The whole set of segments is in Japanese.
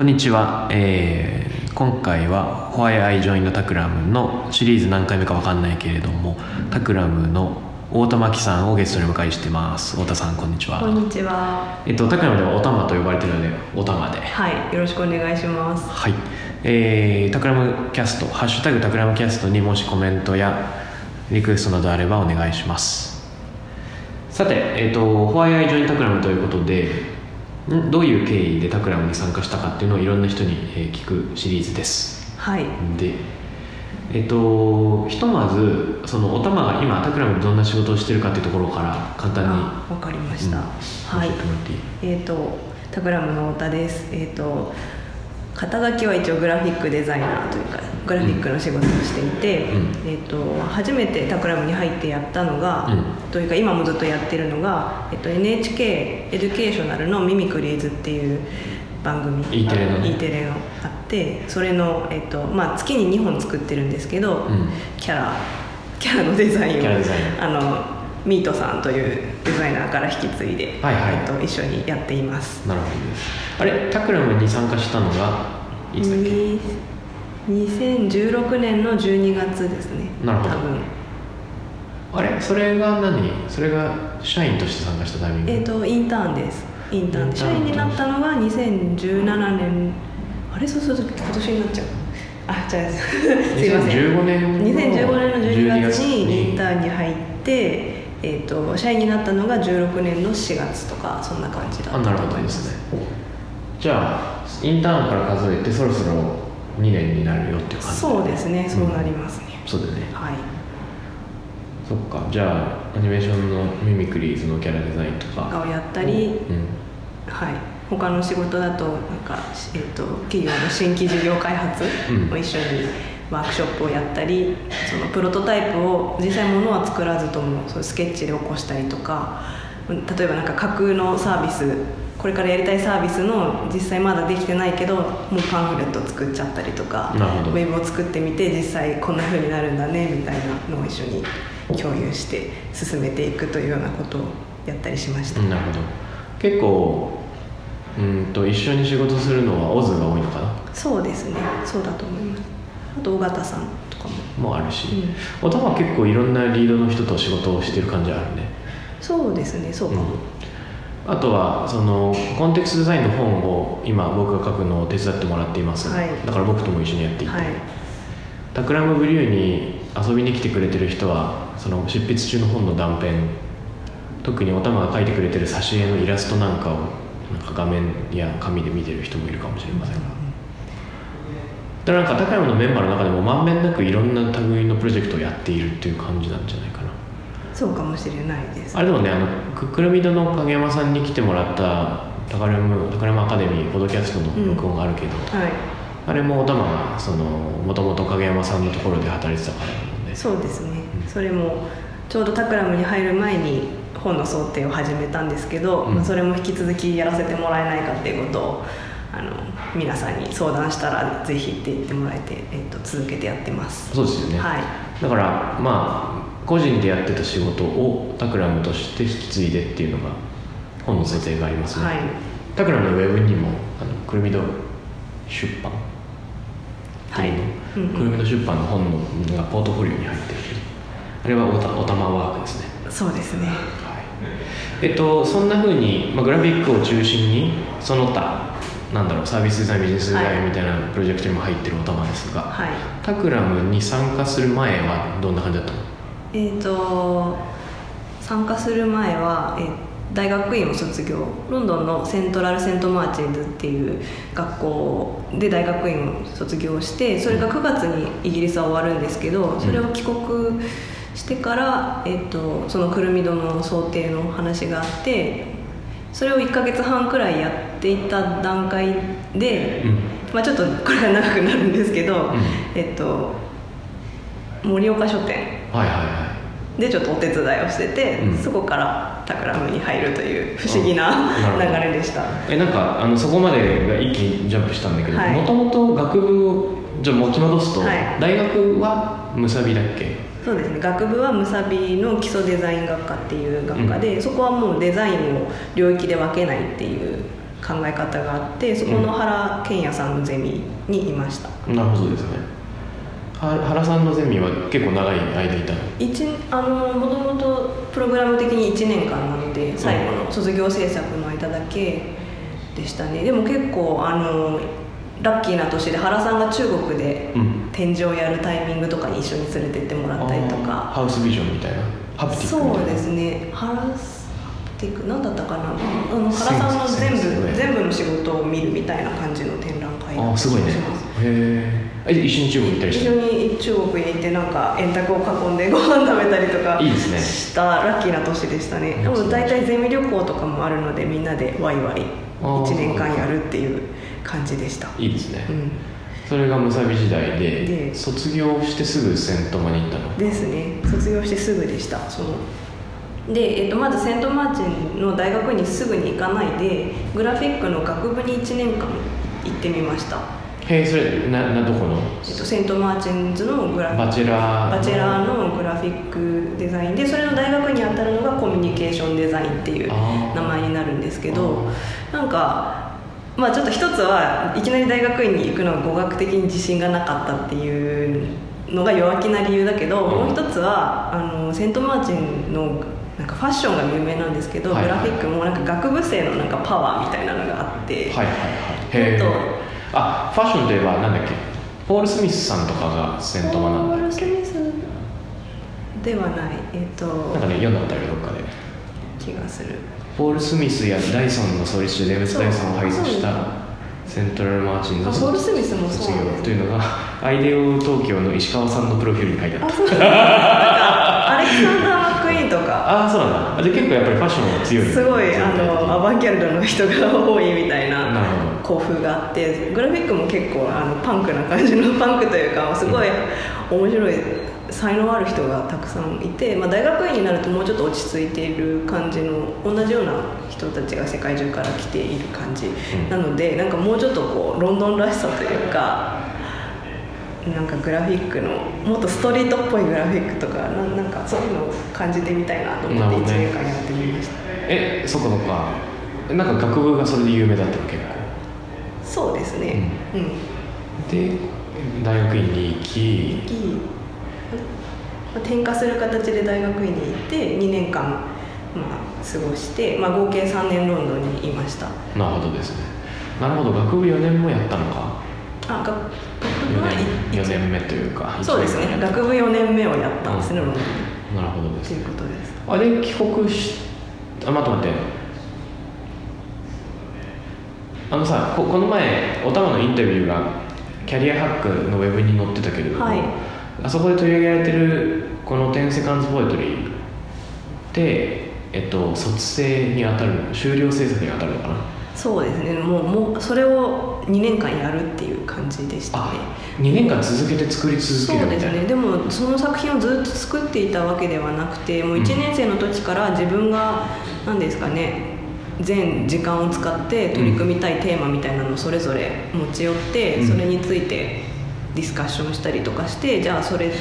こんにちは、えー今回は「Why I Joined タクラム」のシリーズ何回目か分かんないけれどもタクラムの太田真紀さんをゲストにお迎えしてます。太田さんこんにちは。こんにちは。えっとタクラムではおたまと呼ばれてるのでおたまで。はい、よろしくお願いします。はい。えー、タクラムキャスト「ハッシュタグタクラムキャスト」にもしコメントやリクエストなどあればお願いします。さてえっ、と「Why I Joined タクラム」ということでんどういう経緯でタクラムに参加したかっていうのをいろんな人に、えー聞くシリーズですはい、でえっ、とひとまずそのおたまが今タクラムでどんな仕事をしてるかっていうところから簡単にあ、わかりました。うんはい教えっていい、えっ、とタグラムの太田です。えっ、と肩書きは一応グラフィックデザイナーというかグラフィックの仕事をしていて、うん。えっ、と初めてタクラムに入ってやったのが、うん。というか今もずっとやってるのが、えっ、と NHK エデュケーショナルのミミクリーズっていう番組。E テレのね。E テレのあってそれの、えっとまあ、月に2本作ってるんですけど、うん。キャラキャラのデザインをあのミートさんというデザイナーから引き継いで、はいはい。えっと、一緒にやっています。なるほどです。あれタクラムに参加したのがいつだっけ？に2016年の12月ですね。なるほど。あれ？それが何？それが社員として参加したタイミング？えっ、とインターンです。インターンで。社員になったのが2017年あれそうそうそう今年になっちゃう。あじゃあすいません。2015年の2015年の12月に12インターンに入って、えー、と社員になったのが16年の4月とかそんな感じだったあなるほど。でと思いますすねじゃあインターンから数えてそろそろ2年になるよっていう感じ。そうですねそうなりますね、そうだよね。はい。そっか。じゃあアニメーションのミミクリーズのキャラデザインとか。をやったり、うん。はい。他の仕事だとなんか、えー、と企業の新規事業開発うん。を一緒にワークショップをやったり、そのプロトタイプを実際ものは作らずともそうスケッチで起こしたりとかうん例えばなんか架空のサービスこれからやりたいサービスの実際まだできてないけどもうパンフレット作っちゃったりとかウェブを作ってみて実際こんな風になるんだねみたいなのを一緒に共有して進めていくというようなことをやったりしました。うんなるほど。結構うんと一緒に仕事するのはオズが多いのかな？そうですね。そうだと思います。あと尾形さんとかも。もあるし、おたまは結構いろんなリードの人と仕事をしてる感じあるね。そうですねそうかも、あとはそのコンテクストデザインの本を今僕が書くのを手伝ってもらっています、はい。だから僕とも一緒にやっていて、はい。タクラムブリューに遊びに来てくれてる人はその執筆中の本の断片。特におたまが書いてくれてる挿絵のイラストなんかをなんか画面や紙で見てる人もいるかもしれませんが、だからなんかタクラムのメンバーの中でもまんべんなくいろんな類のプロジェクトをやっているっていう感じなんじゃないそうかもしれないです。あれでもねあのクックルミドの影山さんに来てもらったタカラムタカラムアカデミーポッドキャストの録音があるけど、はい。あれもおたまがそのもともと影山さんのところで働いてたからなので。そうですね。それもちょうどタクラムに入る前に本の想定を始めたんですけど、うん。まあそれも引き続きやらせてもらえないかっていうことをあの皆さんに相談したらぜひって言ってもらえて、えっと続けてやってます。そうですよね、はい。だからまあ個人でやってた仕事をタクラムとして引き継いでっていうのが本の想定がありますね、はい。タクラムのウェブにもあのくるみど出版っていうの、はい。うんうん。くるみど出版の本のがポートフォリオに入ってるあれはおたおたまワークですね。そうですね。はい。えっとそんなふうに、まあ、グラフィックを中心にその他なんだろうサービスデザインビジネスデザインみたいなプロジェクトにも入ってるおたまですが、はい。タクラムに参加する前はどんな感じだったの？えっ、と参加する前は、えー大学院を卒業。ロンドンのセントラル・セント・マーチンズっていう学校で大学院を卒業してそれが9月にイギリスは終わるんですけどそれを帰国してから、えー、とそのくるみ戸の装丁の話があってそれを1ヶ月半くらいやっていた段階で、うん。まあ、ちょっとこれが長くなるんですけど、ん。えっと盛岡書店はいはいはでちょっとお手伝いをしてて、うん。そこからタクラムに入るという不思議な流れでした。えなんかあのそこまでが一気にジャンプしたんだけどはい。もともと学部をじゃあ持ち戻すと、はい。大学はむさびだっけ？そうですね学部はムサビの基礎デザイン学科っていう学科で、そこはもうデザインを領域で分けないっていう考え方があってそこの原健也さんのゼミにいました、なるほどですね。は原さんのゼミは結構長い間いたの？一あのもともとプログラム的に1年間なので最後の卒業制作の間だけでしたね。でも結構あのラッキーな年で原さんが中国でうん。展示をやるタイミングとかに一緒に連れてってもらったりとあーかハウスビジョンみたいな？ハプティックみたいな？そうですね。原ティック何だったかな？あの原さんの全部全部の仕事を見るみたいな感じの展覧会ああすごいね。します。へえ一緒に中国行ったりして一緒に中国に行ってなんか円卓を囲んでご飯食べたりとかいいですね。したラッキーな年でしたね。でも大体ゼミ旅行とかもあるのでみんなでワイワイあー。1年間やるっていう感じでした。いいですね、うん。それがムサビ時代でで卒業してすぐセントマに行ったの？ですね。卒業してすぐでした。そので、えっと、まずセントマーチンの大学にすぐに行かないでグラフィックの学部に1年間行ってみました、へえそれななどこの？えっと、セントマーチンズのグラフィック。バチェラーバチェラーのグラフィックデザインでそれの大学に当たるのがコミュニケーションデザインっていう名前になるんですけどなんかまあちょっと一つはいきなり大学院に行くのは語学的に自信がなかったっていうのが弱気な理由だけど、うん。もう一つはあのセントマーチンのなんかファッションが有名なんですけど、はいはいグラフィックもなんか学部生のなんかパワーみたいなのがあって、はいはいはい。っあファッションといえばなんだっけ？ポール・スミスさんとかがセントマなんだポール・スミスではない。えっ、となんかね読んだことあるよどっかで。気がする。ポール・スミスやダイソンの創立者デーブス・ダイソンを輩出したセントラル・マーチンのあポールスミスもそう卒業というのがアイデオ東京の石川さんのプロフィールに書いてあった。あアレクサンダー・ああそうなんだ。あじゃあ結構やっぱりファッションが強い。すごいあのアバンギャルドの人が多いみたいななるほ校風があってグラフィックも結構あのパンクな感じのパンクというかすごい面白い才能ある人がたくさんいて、まあ、大学院になるともうちょっと落ち着いている感じの同じような人たちが世界中から来ている感じ、んなのでなんかもうちょっとこうロンドンらしさというかなんかグラフィックのもっとストリートっぽいグラフィックとかななんかそういうのを感じてみたいなと思って1なるほどね年間やってみました、えそっかそっか。えなんか学部がそれで有名だったの結構そうですね。うん、で大学院に行き。転科する形で大学院に行って2年間、まあ、過ごして、まあ、合計3年ロンドンにいました。なるほどですね。なるほど。学部4年もやったのか。あ学4はい年 ,4 年目というかそうですね。学部4年目をやったんですね、ロンドンにたなるほどです。ということです。あれ帰国しあ待って。待ってあのさここの前おたまのインタビューがキャリアハックのウェブに載ってたけれども、はい。あそこで取り上げられてるこの10セカンズポエトリーって、えっと、卒生に当たる修了制作に当たるのかな？そうですね。もうもうそれを2年間やるっていう感じでしたね。あ2年間続けて作り続そうですけるみたいな。ね。でもその作品をずっと作っていたわけではなくてもう1年生の時から自分が何ですかね全時間を使って取り組みたいテーマみたいなのをそれぞれ持ち寄って、うん。それについてディスカッションしたりとかしてじゃあそれ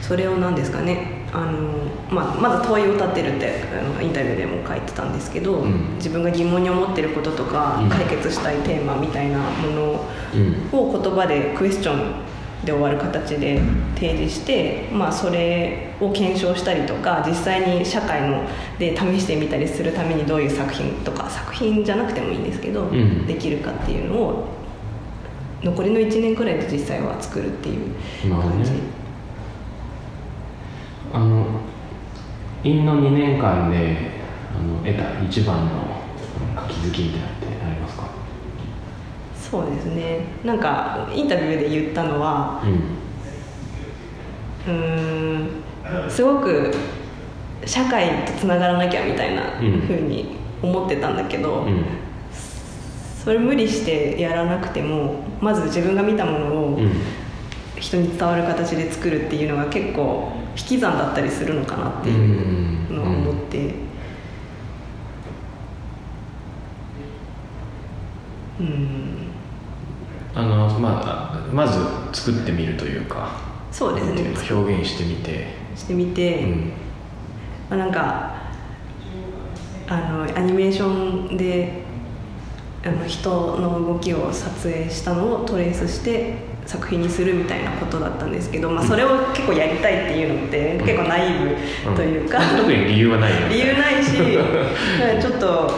それを何ですかねあの、まあ、まず問いを立てるってあのインタビューでも書いてたんですけど、うん。自分が疑問に思ってることとか、うん。解決したいテーマみたいなものを言葉でクエスチョンで終わる形で提示して、まあ、それを検証したりとか実際に社会ので試してみたりするためにどういう作品とか作品じゃなくてもいいんですけど、ん。できるかっていうのを残りの1年くらいで実際は作るっていう感じ、あの院の2年間であの得た一番の気づきみたいなのってありますか？そうですね。なんかインタビューで言ったのはうん。すごく社会とつながらなきゃみたいなうん。風に思ってたんだけど、うん。それ無理してやらなくてもまず自分が見たものをうん。人に伝わる形で作るっていうのが結構引き算だったりするのかなっていうのを思って。うん。あのまあまず作ってみるというかそうですね。表現してみて、してみて、うん。まあ、なんかあのアニメーションであの人の動きを撮影したのをトレースして作品にするみたいなことだったんですけど、まあ、それを結構やりたいっていうのってうん。結構ナイーブというか、特に理由はないよね。理由ないし ちょっと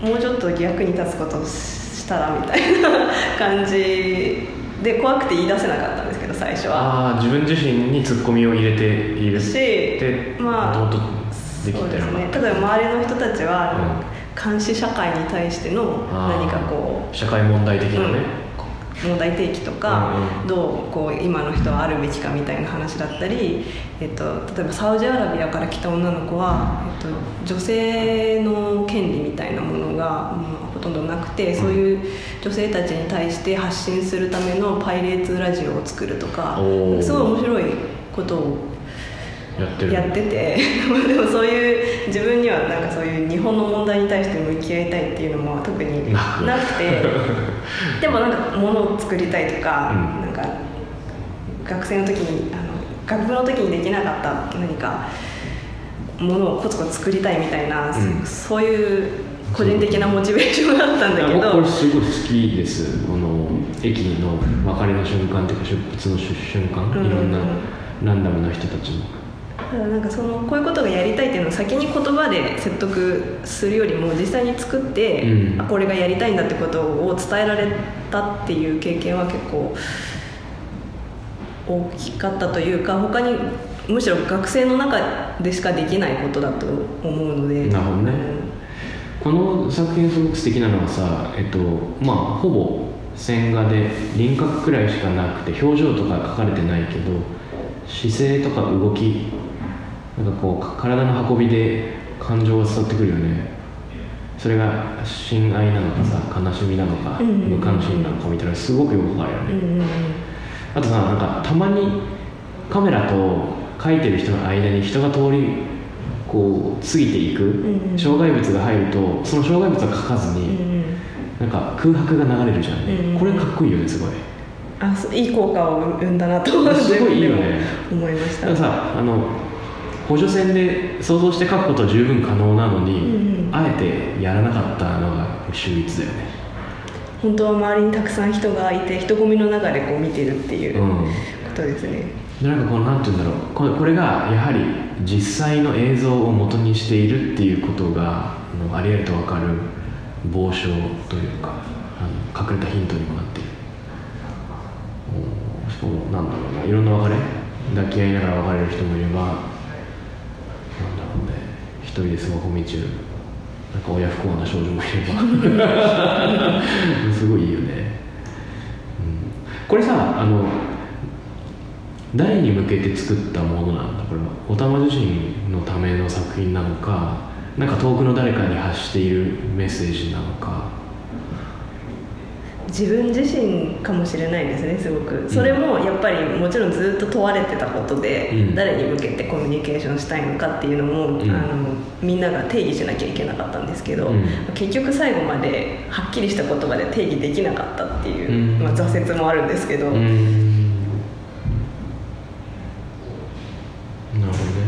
もうちょっと役に立つことをしたらみたいな感じで怖くて言い出せなかったんですけど最初は。ああ自分自身にツッコミを入れているしでまあできそうですてるのね。例えば周りの人たちは、うん。監視社会に対しての何かこう社会問題的なね、問題提起とか、うんうん。どうこう今の人はあるべきかみたいな話だったり、えっと、例えばサウジアラビアから来た女の子は、えっと、女性の権利みたいなものが、まあ、ほとんどなくてそういう女性たちに対して発信するためのパイレーツラジオを作るとかすごい面白いことをやってて て。でもそういう自分にはなんかそういう日本の問題に対して向き合いたいっていうのも特にななくて。でもなんか物を作りたいとか、うん。なんか学生の時にあの学部の時にできなかった何かものをコツコツ作りたいみたいな、うん。そういう個人的なモチベーションがあったんだけど。僕これすごい好きです。この駅の別れの瞬間というか出発の瞬間、うん。いろんなランダムな人たちのなんかそのこういうことがやりたいっていうのを先に言葉で説得するよりも実際に作って、うん。あこれがやりたいんだってことを伝えられたっていう経験は結構大きかったというか他にむしろ学生の中でしかできないことだと思うので。なるほどね。この作品すごく素敵なのはさえっとまあほぼ線画で輪郭くらいしかなくて表情とか描かれてないけど姿勢とか動きなんかこうか体の運びで感情が伝わってくるよね。それが親愛なのかさ悲しみなのか無関心なのかみたいなすごくよくわかるよね、うんうんうん。あとさなんかたまにカメラと描いてる人の間に人が通りこう過ぎていく、んうん。障害物が入るとその障害物は描かずうんうに、ん。なんか空白が流れるじゃん、うんうん。これかっこいいよねすごい。あいい効果を生んだなとすごいいいよね。思いました。だからさあの補助線で想像して描くことは十分可能なのに、うんうん。あえてやらなかったのが秀逸だよね。本当は周りにたくさん人がいて人混みの中でこう見てるっていううん。ことですね、でなんかこのなんて言うんだろう。これこれがやはり実際の映像を元にしているっていうことがありありと分かる傍証というかあの隠れたヒントにもなっている。うんそうなんだろうな。いろんな別れ抱き合いながら別れる人もいれば一人でスマホ見中なんか親不幸な少女もいれば。すごいいいよね、うん、これさあの誰に向けて作ったものなんだ。これはおたま自身のための作品なのかなんか遠くの誰かに発しているメッセージなのか。自分自身かもしれないですねすごく。それもやっぱりもちろんずっと問われてたことで、うん。誰に向けてコミュニケーションしたいのかっていうのも、うん。あのみんなが定義しなきゃいけなかったんですけど、うん。結局最後まではっきりした言葉で定義できなかったっていう、うん。まあ、挫折もあるんですけど、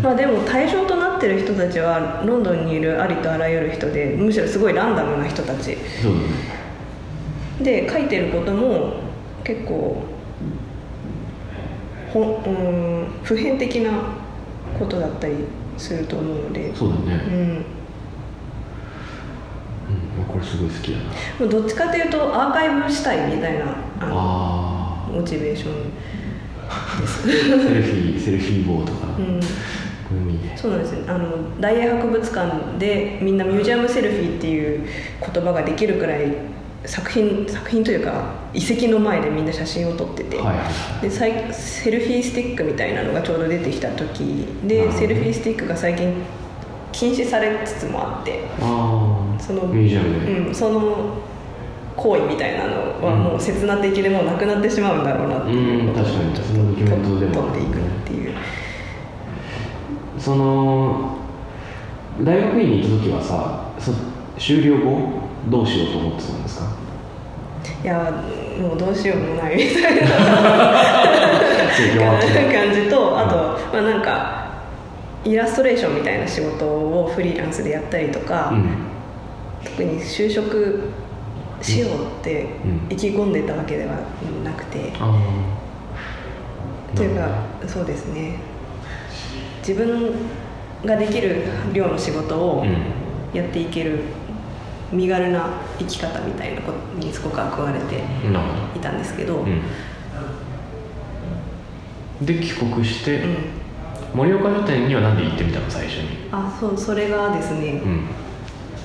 まあ、でも対象となってる人たちはロンドンにいるありとあらゆる人でむしろすごいランダムな人たち。そうだねで書いてることも結構ほんうん普遍的なことだったりすると思うので。そうだね、うん。うんこれすごい好きだな。どっちかというとアーカイブしたいみたいなあモチベーション。です、あセルフィーセルフィー棒とか、うん、そうなんですよ。あの大英博物館でみんなミュージアムセルフィーっていう言葉ができるくらい作品作品というか遺跡の前でみんな写真を撮ってて、でセルフィースティックみたいなのがちょうど出てきた時でセルフィースティックが最近禁止されつつもあってそのうん、その行為みたいなのはもう刹那的でもうなくなってしまうんだろうなっていう。ことをうん撮っていくっていう。その大学院に行った時はさそ修了後どうしようと思ってたんですか？いやもうどうしようもないみたいな 感じとあと、まあなんかイラストレーションみたいな仕事をフリーランスでやったりとか、うん。特に就職しようってうん。意気込んでたわけではなくて、ああというかそうですね。自分ができる量の仕事をうん。やっていける身軽な生き方みたいなことにすごく憧れていたんですけど、ど、うん、で帰国して、うん。盛岡書店には何で行ってみたの最初に？あそうそれがですね、うん。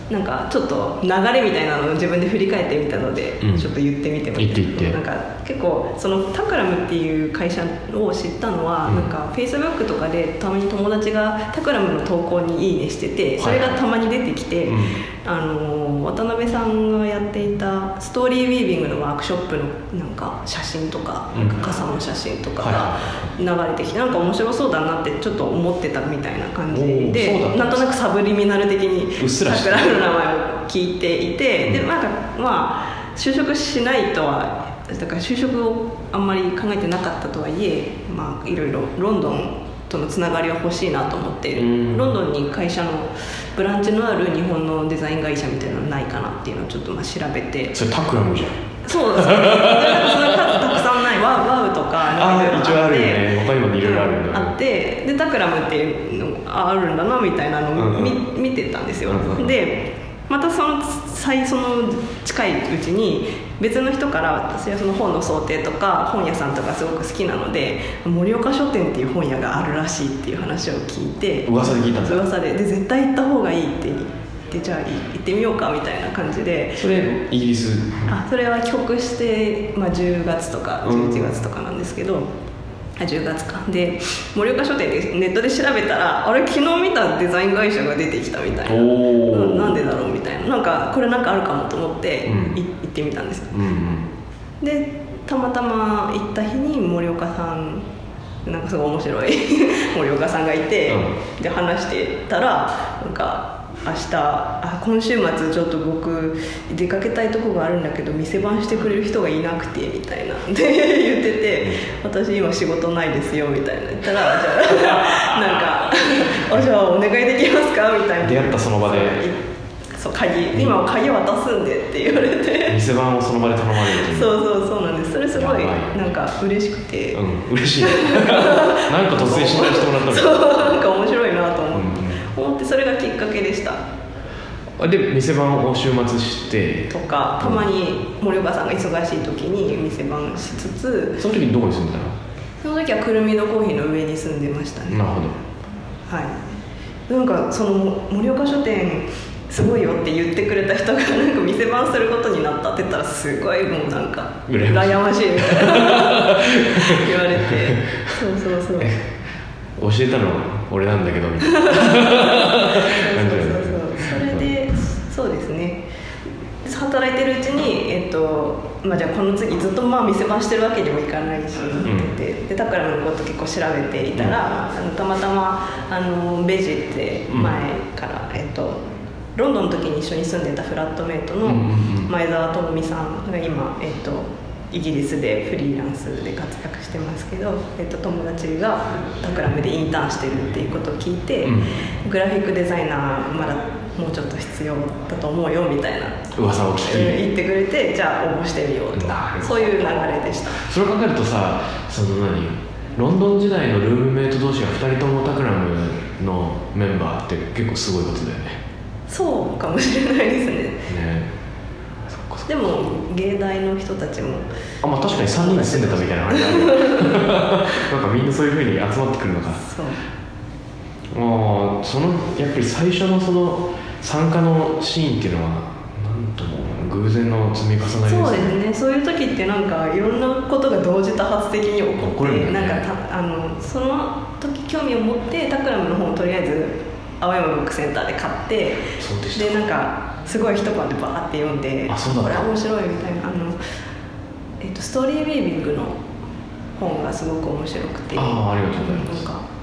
なんかちょっと流れみたいなのを自分で振り返ってみたので、うん。ちょっと言ってみてもいいですか結構そのタクラムっていう会社を知ったのは、うん。なんかフェイスブックとかでたまに友達がタクラムの投稿に「いいね」しててそれがたまに出てきて、うん。あの渡辺さんがやっていたストーリーウィービングのワークショップのなんか写真とか,、うん。なんか傘の写真とかはいがは流れてきてなんか面白そうだなってちょっと思ってたみたいな感じでなんとなくサブリミナル的にうっすらしてる。桜の名前を聞いていて、でうん。なんかまあ就職しないとはだから就職をあんまり考えてなかったとはいえまあいろいろロンドンとのつながりは欲しいなと思ってうん。ロンドンに会社のブランチのある日本のデザイン会社みたいなのないかなっていうのをちょっとまあ調べて。それタクラムじゃん。そうですね数たくさんないワワウとかなんかいろいろ一応あるよね。他にもいろいろあるんあってでタクラムっていうのがあるんだなみたいなのを見,、うん。見てたんですよ、うんうん。でまたその最その近いうちに別の人から私はその本の想定とか本屋さんとかすごく好きなので盛岡書店っていう本屋があるらしいっていう話を聞いて噂で聞いたんだ噂で。で絶対行った方がいいって言ってじゃあ行ってみようかみたいな感じで。それイギリス。あそれは帰国して、まあ、10月とかうん11月とかなんですけど、あ10月か。で盛岡書店でネットで調べたらあれ昨日見たデザイン会社が出てきたみたいな。うんなんでだろうみたいな。なんかこれなんかあるかもと思って、うん。い行ってみたんですよ。うんうん。でたまたま行った日に森岡さんなんかすごい面白い 森岡さんがいて、うで話してたらなんか明日あ今週末ちょっと僕出かけたいとこがあるんだけど店番してくれる人がいなくてみたいな。で言ってて私今仕事ないですよみたいな。言ったらじゃあ なんかあじゃあお願いできますか？みたいな。出会ったその場で。そう鍵。今は鍵渡すんでって言われて。店番をその場で頼まれる。そうそうそうなんです。それすごいなんか嬉しくて、うん嬉しい。ねなんか突然信頼してもらったの そうなんか面白いなと思って、うんそれがきっかけでした。あで店番を週末して。とかたまに森岡さんが忙しい時に店番しつつ。その時にどこに住んでたの？その時はくるみのコーヒーの上に住んでましたね。なるほど。はい。なんかその盛岡書店すごいよって言ってくれた人がなんか店番することになったって言ったらすごいもうなんか羨ましい。羨ましいみたいな。言われて。そうそうそう。教えたの？俺なんだけどみたいな。そうそうそう感じだよねそれでそうですね。働いてるうちに、えっとまあ、じゃあこの次ずっとまあ店番してるわけにもいかないし、ん。ででタクラムのこと結構調べていたら、あのたまたまあのベジって前から、えっとロンドンの時に一緒に住んでたフラットメイトのうんうんうん。前澤智美さんが今、えっとイギリスでフリーランスで活躍してますけど、えっと友達がタクラムでインターンしてるっていうことを聞いて、うん。グラフィックデザイナーまだもうちょっと必要だと思うよみたいな、噂を聞き、言ってくれてじゃあ応募してみようと。そういう流れでした。それを考えるとさその何ロンドン時代のルームメイト同士が2人ともタクラムのメンバーって結構すごいことだよね。そうかもしれないですね。ねでも芸大の人たちも。あまあ確かに3人で住んでたみたいな感じ なんかみんなそういうふうに集まってくるのか。そう。もうそのやっぱり最初のその参加のシーンっていうのはなんとも偶然の積み重なりですそうですね。そういう時ってなんかいろんなことが同時多発的に起こってね。なんかたあのその時興味を持ってタクラムの本をとりあえず青山ブックセンターで買ってでなんかすごい一晩でバーって読んでこれ面白いみたいな。あの、えっとストーリーウェービングの本がすごく面白くて。ああありがとうございます。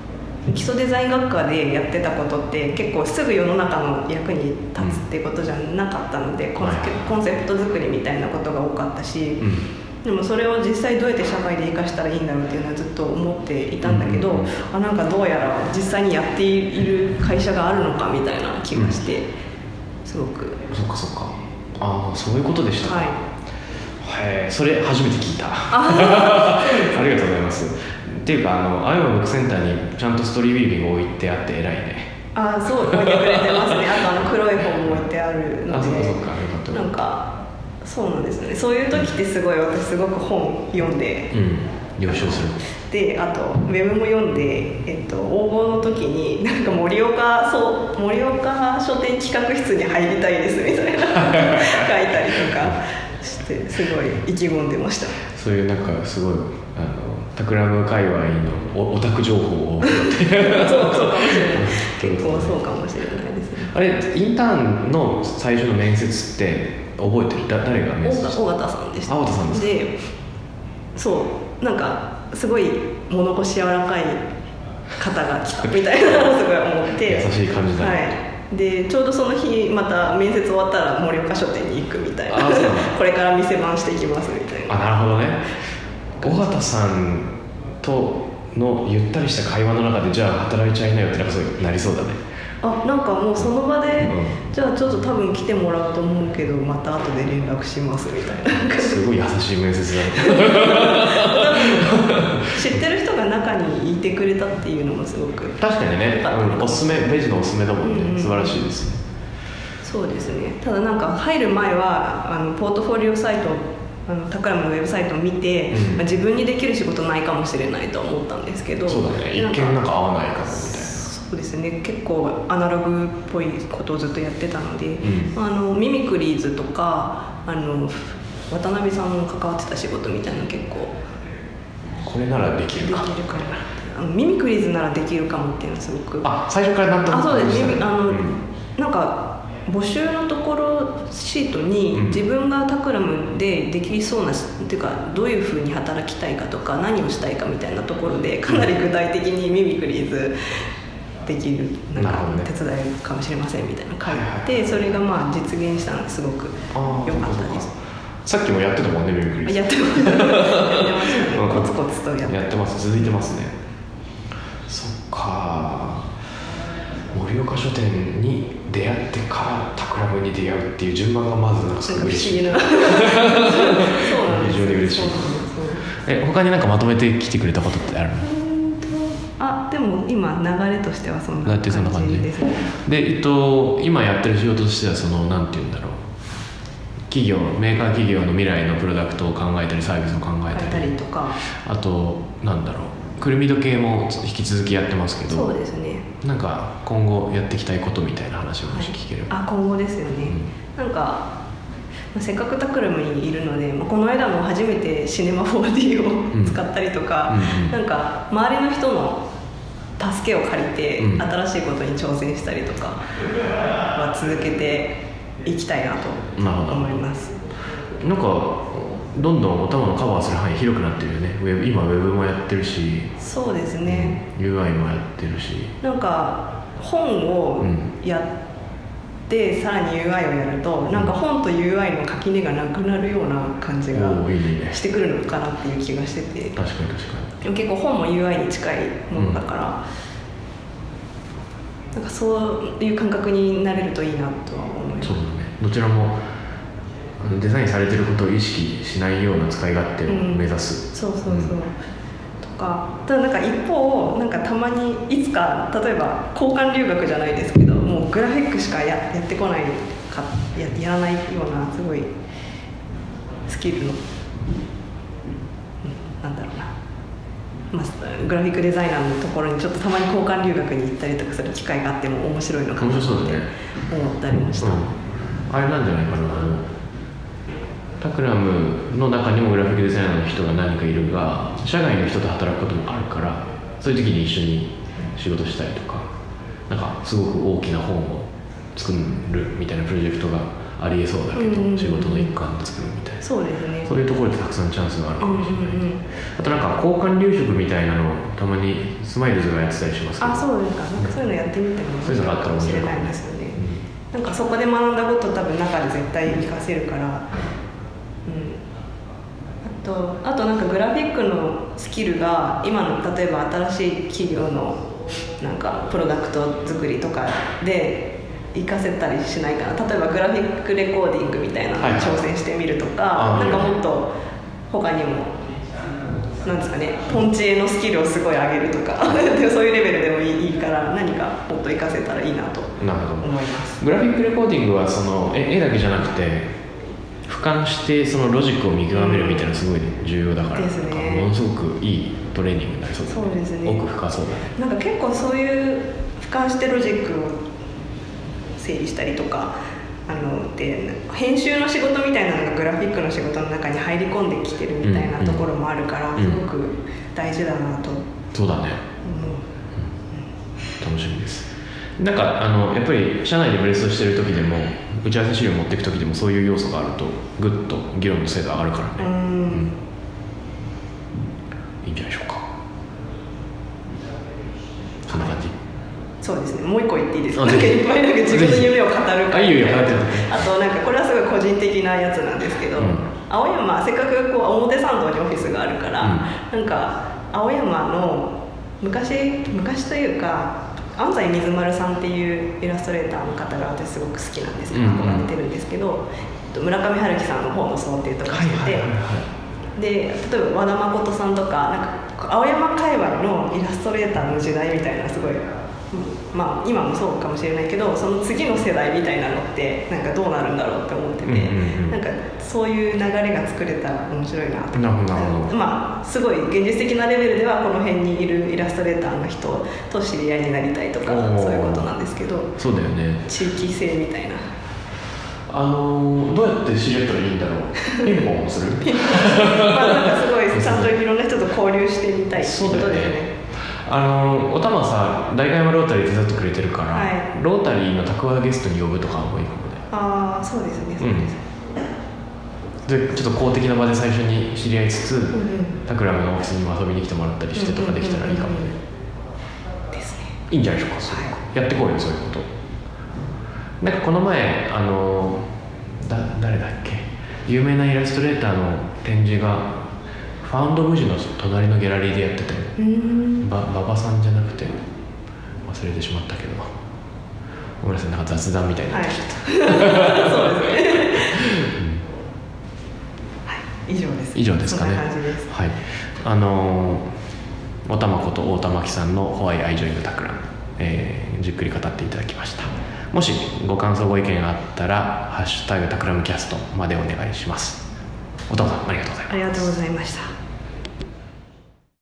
基礎デザイン学科でやってたことって結構すぐ世の中の役に立つっていうことじゃなかったので、コンセはいコンセプト作りみたいなことが多かったし、うん。でもそれを実際どうやって社会で生かしたらいいんだろうっていうのはずっと思っていたんだけど、うんうんうん。あなんかどうやら実際にやっている会社があるのかみたいな気がして、すごく。そっかそっか。ああそういうことでしたか、はい。それ初めて聞いた。ありがとうございます。っていうかあのアイオワブックセンターにちゃんとストーリーウィービング置いてあって偉いね。あそう置いてくれてますね。あとあの黒い本も置いてあるので。あそっかそっかよかった。なんかそうなんですね。そういう時ってすごい私すごく本読んで。うん了承するであとウェブも読んで、えっと、応募の時になんか盛岡そう盛岡書店企画室に入りたいですみたいな 書いたりとかしてすごい意気込んでました。そういうなんかすごいあのタクラム界隈のオオタク情報を拾って。そうそうかもしれない。結構そうかもしれないですね。あれインターンの最初の面接って覚えてる？だ誰が面接した？尾形さんでした。あ尾形さんですか？でそうなんかすごい物腰柔らかい方が来たみたいなのをすごい思って。優しい感じだね。はい。でちょうどその日また面接終わったら盛岡書店に行くみたいな。これから店番していきますみたいな。あなるほどね。尾形さんとのゆったりした会話の中でじゃあ働いちゃいなよってなんかそうなりそうだねあなんかもうその場で、うじゃあちょっと多分来てもらうと思うけどまた後で連絡しますみたいな。すごい優しい面接だね知ってる人が中にいてくれたっていうのもすごく。確かにね、よかったうん。おすすめベジのおすすめだもんね、うん。うん素晴らしいですね。そうですね。ただなんか入る前はあのポートフォリオサイトあのタクラムのウェブサイトを見て、うん。まあ、自分にできる仕事ないかもしれないと思ったんですけど。そうだね。一見なんか合わないかもみたいなそうですね。結構アナログっぽいことをずっとやってたので、うん。あのミミクリーズとかあの渡辺さんも関わってた仕事みたいなの結構これならできるか。できるかもあのミミクリーズならできるかもっていうのはすごく。あ最初からなんとなくあそうです。あの、うん。なんか募集のところシートにうん。自分がタクラムでできそうなしっていうかどういうふうに働きたいかとか何をしたいかみたいなところでかなり具体的にミミクリーズできるなんか手伝えるかもしれませんみたいなの書いてそれがまあ実現したのがすごく良かったです。さっきもやってたもんねミミクリー。ズやってました。やってましたうん。ねコツコツとやって。やってます。続いてますね。そっか。盛岡書店に出会ってからタクラムに出会うっていう順番がまずなんかすごい嬉しい。議な。非常に嬉しい。え他になんかまとめてきてくれたことってあるの？あでも今流れとしてはそんな感じですね。でえっと今やってる仕事としてはそのなんて言うんだろう。企業メーカー企業の未来のプロダクトを考えたりサービスを考えたたりりとか。あとなんだろう。くるみ時計も引き続きやってますけど。そうですね。なんか今後やっていきたいことみたいな話をもし聞ければ、あ今後ですよね、なんか、まあせっかくタクラムにいるので、まあ、この間も初めてシネマ 4D うん。を使ったりとか、うんうん。なんか周りの人の助けを借りてうん。新しいことに挑戦したりとかは続けていきたいなとなるほど。思います。なんかどんどんお玉のカバーする範囲広くなってるよね。ウェブ今ウェブもやってるし、そうですね、UI もやってるし。なんか本をうん。やって、さらに UI をやるとなんか本と UI の垣根がなくなるような感じがしてくるのかなっていう気がしてて。確かに確かでも結構本も UI に近いものだから、なんかそういう感覚になれるといいなとは思います。にそうだね。どちらもデザインされてることを意識しないような使い勝手を目指す、そうそうそう、うん。とか。ただなんか一方なんかたまにいつか例えば交換留学じゃないですけどもうグラフィックしかややってこないかややらないようなすごいスキルの、うん、なんだろうな、まあ、グラフィックデザイナーのところにちょっとたまに交換留学に行ったりとかする機会があっても面白いのかなって思ったりもした、うん。あれなんじゃないかなタクラムの中にもグラフィックデザイナーの人が何かいるが社外の人と働くこともあるからそういう時に一緒に仕事したりとかなんかすごく大きな本を作るみたいなプロジェクトがありえそうだけど、うんうんうん。仕事の一環で作るみたいな。そうですね。そういうところでたくさんチャンスがあるかうんうんもしれない、うんあとなんか交換留職みたいなのをたまにスマイルズがやってたりしますけど。あそうですか。なんかそういうのやってみてもそういうのがあったら面白いかもね。ないですよね、なんかそこで学んだこと多分中で絶対活かせるから、とあとなんかグラフィックのスキルが今の例えば新しい企業のなんかプロダクト作りとかで活かせたりしないかな。例えばグラフィックレコーディングみたいなのにはいはい。挑戦してみるとか、あーなんかもっと他にもなんですかねポンチ絵のスキルをすごい上げるとかで そういうレベルでもいいいいから何かもっと活かせたらいいなと思います。グラフィックレコーディングはその絵絵だけじゃなくて俯瞰してそのロジックを見極めるみたいなのすごい重要だから、ですね。ものすごくいいトレーニングになりそうだそうですね。奥深そうだね。なんか結構そういう俯瞰してロジックを整理したりとかあので編集の仕事みたいなのがグラフィックの仕事の中に入り込んできてるみたいなところもあるから、うんすごく大事だなと。そうだね。楽しみですなんかあのやっぱり社内でブレストしてる時でも打ち合わせ資料持っていく時でもそういう要素があるとグッと議論の精度上がるからうね、ん。いいんじゃないでしょうか。そんな感じ。そうですね。もう一個言っていいですか？あなんかいっぱいなんか自分の夢を語るあいいよいいよ語ってあとなんかこれはすごい個人的なやつなんですけど、うん。青山せっかくこう表参道にオフィスがあるから、なんか青山の昔昔というか安西水丸さんっていうイラストレーターの方が私すごく好きなんですけど、憧れてるんですけどえっと村上春樹さんの方の層っていうとこしてて、で例えば和田誠さんとかなんか青山界隈のイラストレーターの時代みたいなすごい、うんまあ今もそうかもしれないけどその次の世代みたいなのってなんかどうなるんだろうって思ってて、うんうんうんなんかそういう流れが作れたら面白いなとなるほどなるほど。まあすごい現実的なレベルではこの辺にいるイラストレーターの人と知り合いになりたいとかそういうことなんですけどそうだよね。地域性みたいな。あのーどうやって知り合ったらいいんだろう？ピンポンする？まあなんかすごい ちゃんといろんな人と交流してみたいってことですねねあのおたまさ代官山ロータリー手伝ってくれてるから、はい。ロータリーの宅配ゲストに呼ぶとかもいいかもね。ああそうですね。そうです、でちょっと公的な場で最初に知り合いつつ、うんうん。タクラムのオフィスにも遊びに来てもらったりしてとかできたらいいかもね、ですね。いいんじゃないでしょうか、それはやってこうよそういうこと。なんかこの前あのだ誰だっけ？有名なイラストレーターの展示がファウンド無地の隣のギャラリーでやってて馬場さんじゃなくて忘れてしまったけどごめんなさいなんか雑談みたいになはいってきちゃった、そうですね。はい。以上です以上です。かねはい。あのーおたまこと大玉木さんの「ホワイアイジョイングタクラム」えーじっくり語っていただきました。もしご感想ご意見があったら「ハッシュタグタクラムキャスト」までお願いします。おたまさんありがとうございます。ありがとうございました